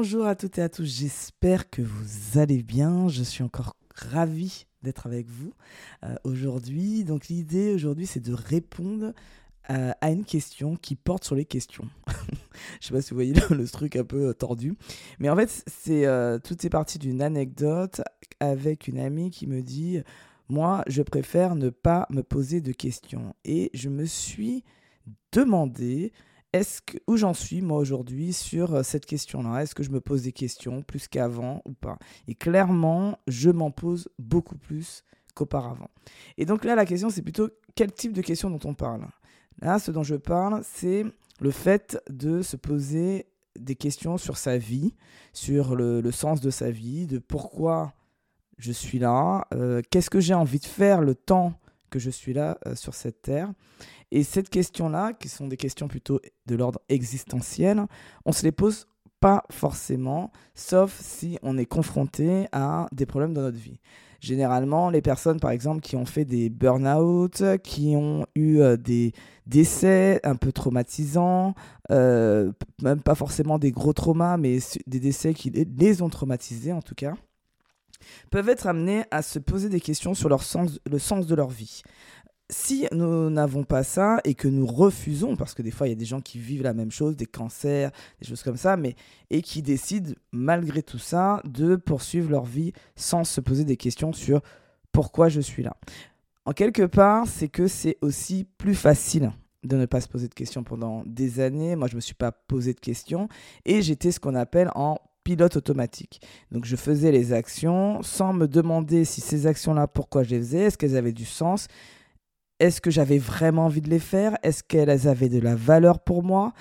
Bonjour à toutes et à tous, j'espère que vous allez bien. Je suis encore ravie d'être avec vous euh, aujourd'hui. Donc l'idée aujourd'hui c'est de répondre euh, à une question qui porte sur les questions. Je sais pas si vous voyez le, truc un peu euh, tordu. Mais en fait, c'est tout est parti d'une anecdote avec une amie qui me dit Moi, je préfère ne pas me poser de questions. Et je me suis demandé est-ce que, où j'en suis moi aujourd'hui sur euh, cette question-là? Est-ce que je me pose des questions plus qu'avant ou pas? Et clairement, je m'en pose beaucoup plus qu'auparavant. Et donc là, la question, c'est plutôt quel type de questions dont on parle? Là, ce dont je parle, c'est le fait de se poser des questions sur sa vie, sur le, sens de sa vie, de pourquoi je suis là, euh, qu'est-ce que j'ai envie de faire le temps que je suis là euh, sur cette terre. Et cette question-là, qui sont des questions plutôt de l'ordre existentiel, on se les pose pas forcément, sauf si on est confronté à des problèmes dans notre vie. Généralement, les personnes, par exemple, qui ont fait des burn-out, qui ont eu euh, des décès un peu traumatisants, euh, même pas forcément des gros traumas, mais des décès qui les ont traumatisés en tout cas, peuvent être amenés à se poser des questions sur leur sens, le sens de leur vie si nous n'avons pas ça et que nous refusons, parce que des fois il y a des gens qui vivent la même chose, des cancers, des choses comme ça, mais et qui décident malgré tout ça de poursuivre leur vie sans se poser des questions sur pourquoi je suis là. En quelque part, c'est que c'est aussi plus facile de ne pas se poser de questions pendant des années. Moi, je ne me suis pas posé de questions et j'étais ce qu'on appelle en pilote automatique. Donc je faisais les actions sans me demander si ces actions-là, pourquoi je les faisais, est-ce qu'elles avaient du sens, est-ce que j'avais vraiment envie de les faire? Est-ce qu'elles avaient de la valeur pour moi?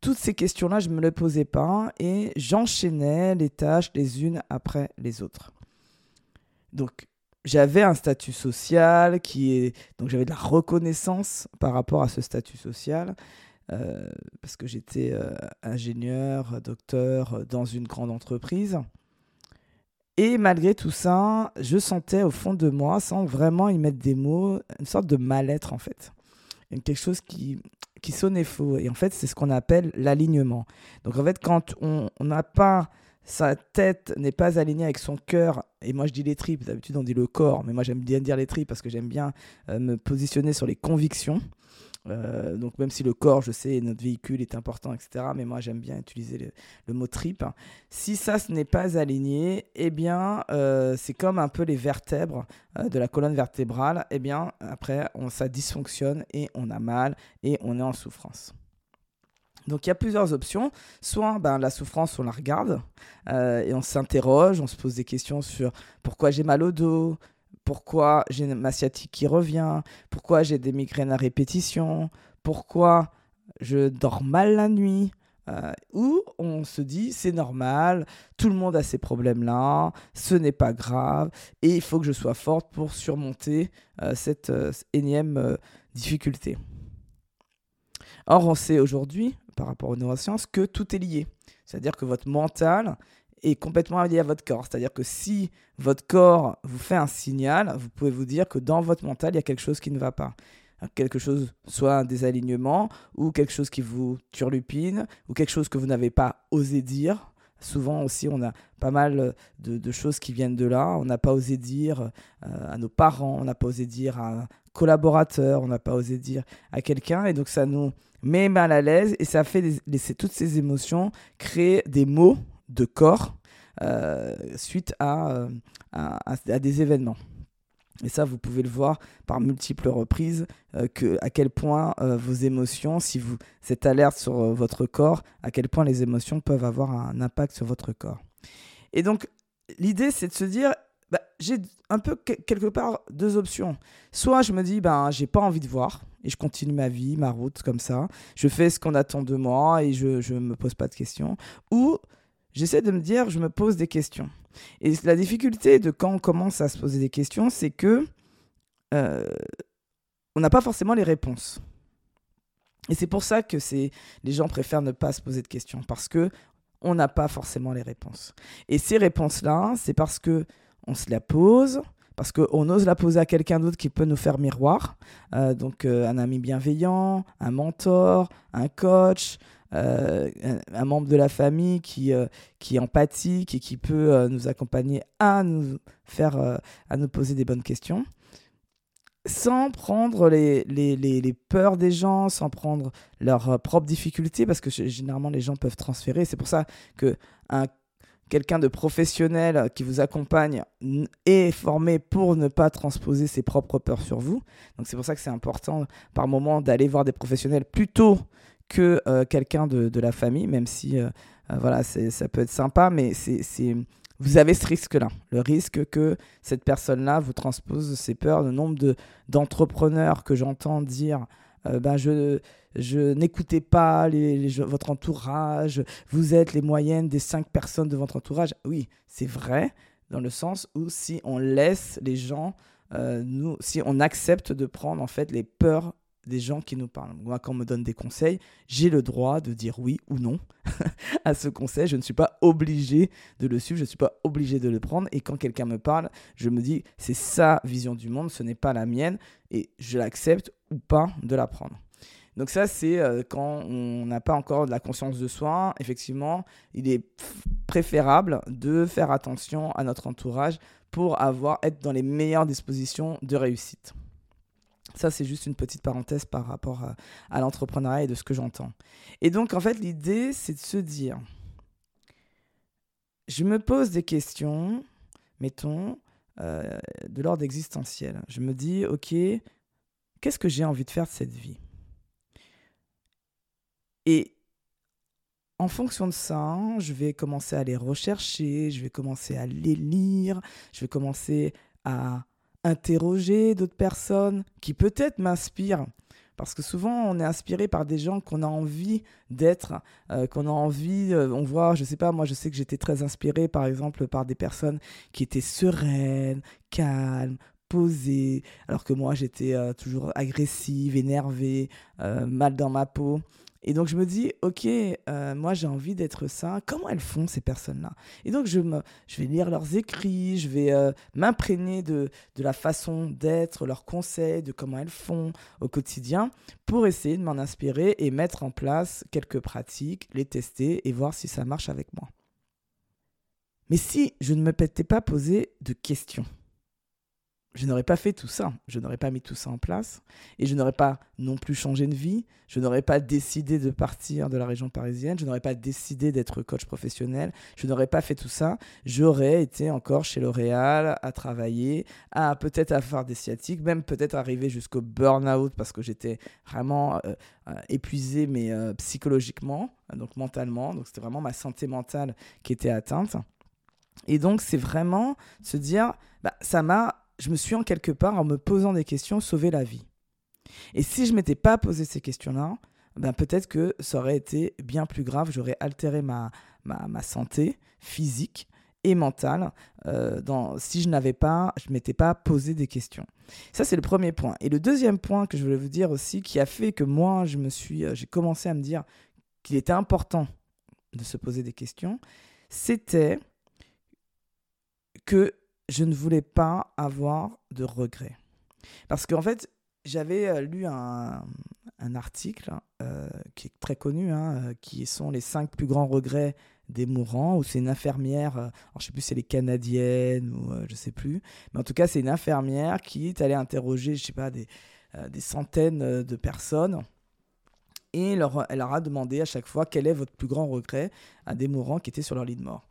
Toutes ces questions-là, je ne me les posais pas et j'enchaînais les tâches les unes après les autres. Donc, j'avais un statut social qui est. Donc, j'avais de la reconnaissance par rapport à ce statut social. Euh, parce que j'étais euh, ingénieur, docteur dans une grande entreprise. Et malgré tout ça, je sentais au fond de moi, sans vraiment y mettre des mots, une sorte de mal-être en fait. quelque chose qui, sonnait faux. Et en fait, c'est ce qu'on appelle l'alignement. Donc en fait, quand on n'a pas, sa tête n'est pas alignée avec son cœur, et moi je dis les tripes, d'habitude on dit le corps, mais moi j'aime bien dire les tripes parce que j'aime bien euh, me positionner sur les convictions. Euh, donc même si le corps, je sais, notre véhicule est important, etc. Mais moi, j'aime bien utiliser le, mot trip. Si ça, ce n'est pas aligné, eh bien, euh, c'est comme un peu les vertèbres euh, de la colonne vertébrale. Eh bien, après, on, ça dysfonctionne et on a mal et on est en souffrance. Donc il y a plusieurs options. Soit ben, la souffrance, on la regarde et on s'interroge, on se pose des questions sur pourquoi j'ai mal au dos, pourquoi j'ai ma sciatique qui revient, pourquoi j'ai des migraines à répétition, pourquoi je dors mal la nuit. Euh, ou on se dit c'est normal, tout le monde a ces problèmes-là, ce n'est pas grave, et il faut que je sois forte pour surmonter euh, cette euh, énième difficulté. Or, on sait aujourd'hui, par rapport aux neurosciences, que tout est lié. C'est-à-dire que votre mental est complètement lié à votre corps. C'est-à-dire que si votre corps vous fait un signal, vous pouvez vous dire que dans votre mental, il y a quelque chose qui ne va pas. Quelque chose, soit un désalignement, ou quelque chose qui vous turlupine, ou quelque chose que vous n'avez pas osé dire. Souvent aussi, on a pas mal de, choses qui viennent de là. On n'a pas osé dire euh, à nos parents, on n'a pas osé dire à un collaborateur, on n'a pas osé dire à quelqu'un. Et donc, ça nous met mal à l'aise et ça fait laisser toutes ces émotions créer des mots de corps euh, suite euh, à, à, des événements. Et ça, vous pouvez le voir par multiples reprises, euh, que, à quel point vos émotions, si vous êtes alerte sur votre corps, à quel point les émotions peuvent avoir un impact sur votre corps. Et donc, l'idée, c'est de se dire, bah, j'ai un peu quelque part deux options. Soit je me dis, ben, j'ai pas envie de voir, et je continue ma vie, ma route comme ça. Je fais ce qu'on attend de moi et je ne me pose pas de questions. Ou j'essaie de me dire, je me pose des questions. Et la difficulté de quand on commence à se poser des questions, c'est que euh, on n'a pas forcément les réponses. Et c'est pour ça que les gens préfèrent ne pas se poser de questions parce que on n'a pas forcément les réponses. Et ces réponses-là, c'est parce que on se la pose, parce qu'on ose la poser à quelqu'un d'autre qui peut nous faire miroir. Euh, donc euh, un ami bienveillant, un mentor, un coach, un, membre de la famille qui, qui est empathique et qui peut nous accompagner à nous faire, à nous poser des bonnes questions sans prendre les, les, les, peurs des gens, sans prendre leurs euh, propres difficultés, parce que généralement les gens peuvent transférer. C'est pour ça que un, quelqu'un de professionnel qui vous accompagne est formé pour ne pas transposer ses propres peurs sur vous. Donc c'est pour ça que c'est important par moment d'aller voir des professionnels plutôt que euh, quelqu'un de, de, la famille, même si euh, voilà, ça peut être sympa, mais c'est vous avez ce risque-là, le risque que cette personne-là vous transpose ses peurs. Le nombre de, d'entrepreneurs que j'entends dire euh, ben je, je pas les, votre entourage, vous êtes les moyennes des cinq personnes de votre entourage. Oui, c'est vrai, dans le sens où si on laisse les gens, euh, si on accepte de prendre en fait les peurs des gens qui nous parlent. Moi, quand on me donne des conseils, j'ai le droit de dire oui ou non à ce conseil. Je ne suis pas obligé de le suivre, je ne suis pas obligé de le prendre. Et quand quelqu'un me parle, je me dis, c'est sa vision du monde, ce n'est pas la mienne, et je l'accepte ou pas de la prendre. Donc ça, c'est euh, quand on n'a pas encore de la conscience de soi. Effectivement, il est préférable de faire attention à notre entourage pour avoir, être dans les meilleures dispositions de réussite. Ça, c'est juste une petite parenthèse par rapport à, l'entrepreneuriat et de ce que j'entends. Et donc, en fait, l'idée, c'est de se dire, je me pose des questions, mettons, euh, de l'ordre existentiel. Je me dis, OK, qu'est-ce que j'ai envie de faire de cette vie? Et en fonction de ça, je vais commencer à les rechercher, je vais commencer à les lire, je vais commencer à interroger d'autres personnes qui peut-être m'inspirent. Parce que souvent, on est inspiré par des gens qu'on a envie d'être, euh, qu'on a envie, euh, on voit, je sais pas, moi je sais que j'étais très inspiré par exemple par des personnes qui étaient sereines, calmes, posées, alors que moi j'étais euh, toujours agressive, énervée, mal dans ma peau. Et donc je me dis, ok, euh, moi j'ai envie d'être ça. Comment elles font ces personnes-là? Et donc je, me, je vais lire leurs écrits, je vais euh, m'imprégner de, de la façon d'être, leurs conseils, de comment elles font au quotidien, pour essayer de m'en inspirer et mettre en place quelques pratiques, les tester et voir si ça marche avec moi. Mais si je ne me m'étais pas posé de questions, je n'aurais pas fait tout ça. Je n'aurais pas mis tout ça en place. Et je n'aurais pas non plus changé de vie. Je n'aurais pas décidé de partir de la région parisienne. Je n'aurais pas décidé d'être coach professionnel. Je n'aurais pas fait tout ça. J'aurais été encore chez L'Oréal à travailler, à peut-être à faire des sciatiques, même peut-être arriver jusqu'au burn-out parce que j'étais vraiment euh, euh, épuisé, mais euh, psychologiquement, donc mentalement. Donc c'était vraiment ma santé mentale qui était atteinte. Et donc c'est vraiment se dire, bah, ça m'a je me suis en quelque part, en me posant des questions, sauvé la vie. Et si je m'étais pas posé ces questions-là, ben peut-être que ça aurait été bien plus grave, j'aurais altéré ma, ma, santé physique et mentale euh, dans, si je n'avais pas, je m'étais pas posé des questions. Ça, c'est le premier point. Et le deuxième point que je voulais vous dire aussi, qui a fait que moi, je me suis, euh, j'ai commencé à me dire qu'il était important de se poser des questions, c'était que je ne voulais pas avoir de regrets. Parce qu'en fait, j'avais euh, lu un, article euh, qui est très connu, hein, euh, qui sont les cinq plus grands regrets des mourants, où c'est une infirmière, je ne sais plus si elle est canadienne ou je ne sais plus, mais en tout cas c'est une infirmière qui est allée interroger, je sais pas, des, des centaines de personnes et elle leur a demandé à chaque fois quel est votre plus grand regret à des mourants qui étaient sur leur lit de mort.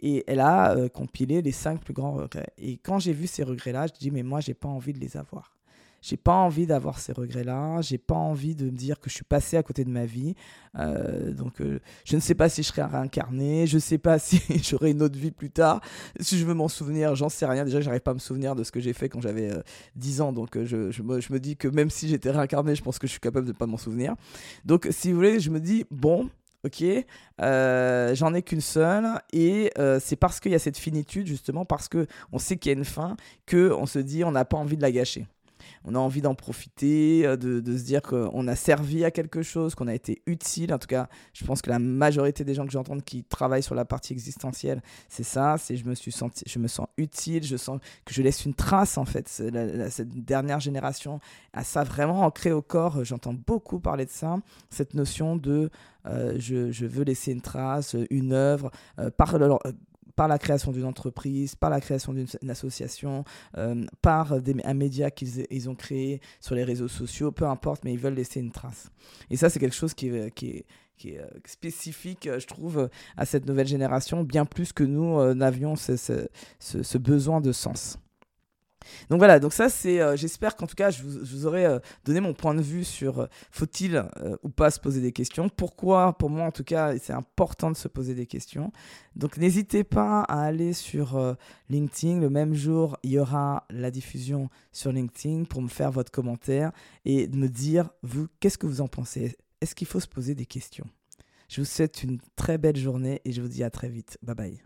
Et elle a euh, compilé les cinq plus grands regrets. Et quand j'ai vu ces regrets-là, je dis, mais moi, j'ai pas envie de les avoir. J'ai pas envie d'avoir ces regrets-là. J'ai pas envie de me dire que je suis passé à côté de ma vie. Euh, donc, euh, je ne sais pas si je serai réincarné. Je ne sais pas si j'aurai une autre vie plus tard. Si je veux m'en souvenir, j'en sais rien. Déjà, j'arrive pas à me souvenir de ce que j'ai fait quand j'avais 10 ans. Donc, je, je, me, dis que même si j'étais réincarné, je pense que je suis capable de pas m'en souvenir. Donc, si vous voulez, je me dis, bon, ok euh, J'en ai qu'une seule et euh, c'est parce qu'il y a cette finitude justement parce que on sait qu'il y a une fin que on se dit on n'a pas envie de la gâcher. On a envie d'en profiter, de, de, se dire qu'on a servi à quelque chose, qu'on a été utile. En tout cas, je pense que la majorité des gens que j'entends qui travaillent sur la partie existentielle, c'est ça. C'est je me suis senti, je me sens utile, je sens que je laisse une trace en fait. cette dernière génération a ça vraiment ancré au corps. J'entends beaucoup parler de ça, cette notion de euh, je, je, veux laisser une trace, une œuvre, euh, par, par la création d'une entreprise, par la création d'une association, euh, par des, un média qu'ils ils ont créé sur les réseaux sociaux, peu importe, mais ils veulent laisser une trace. Et ça, c'est quelque chose qui est, qui est spécifique, je trouve, à cette nouvelle génération, bien plus que nous n'avions ce, besoin de sens. Donc voilà, donc ça c'est, euh, j'espère qu'en tout cas je vous, aurai euh, donné mon point de vue sur euh, faut-il ou pas se poser des questions. Pourquoi, pour moi en tout cas, c'est important de se poser des questions. Donc n'hésitez pas à aller sur LinkedIn. Le même jour, il y aura la diffusion sur LinkedIn pour me faire votre commentaire et me dire, vous, qu'est-ce que vous en pensez? Est-ce qu'il faut se poser des questions? Je vous souhaite une très belle journée et je vous dis à très vite. Bye bye.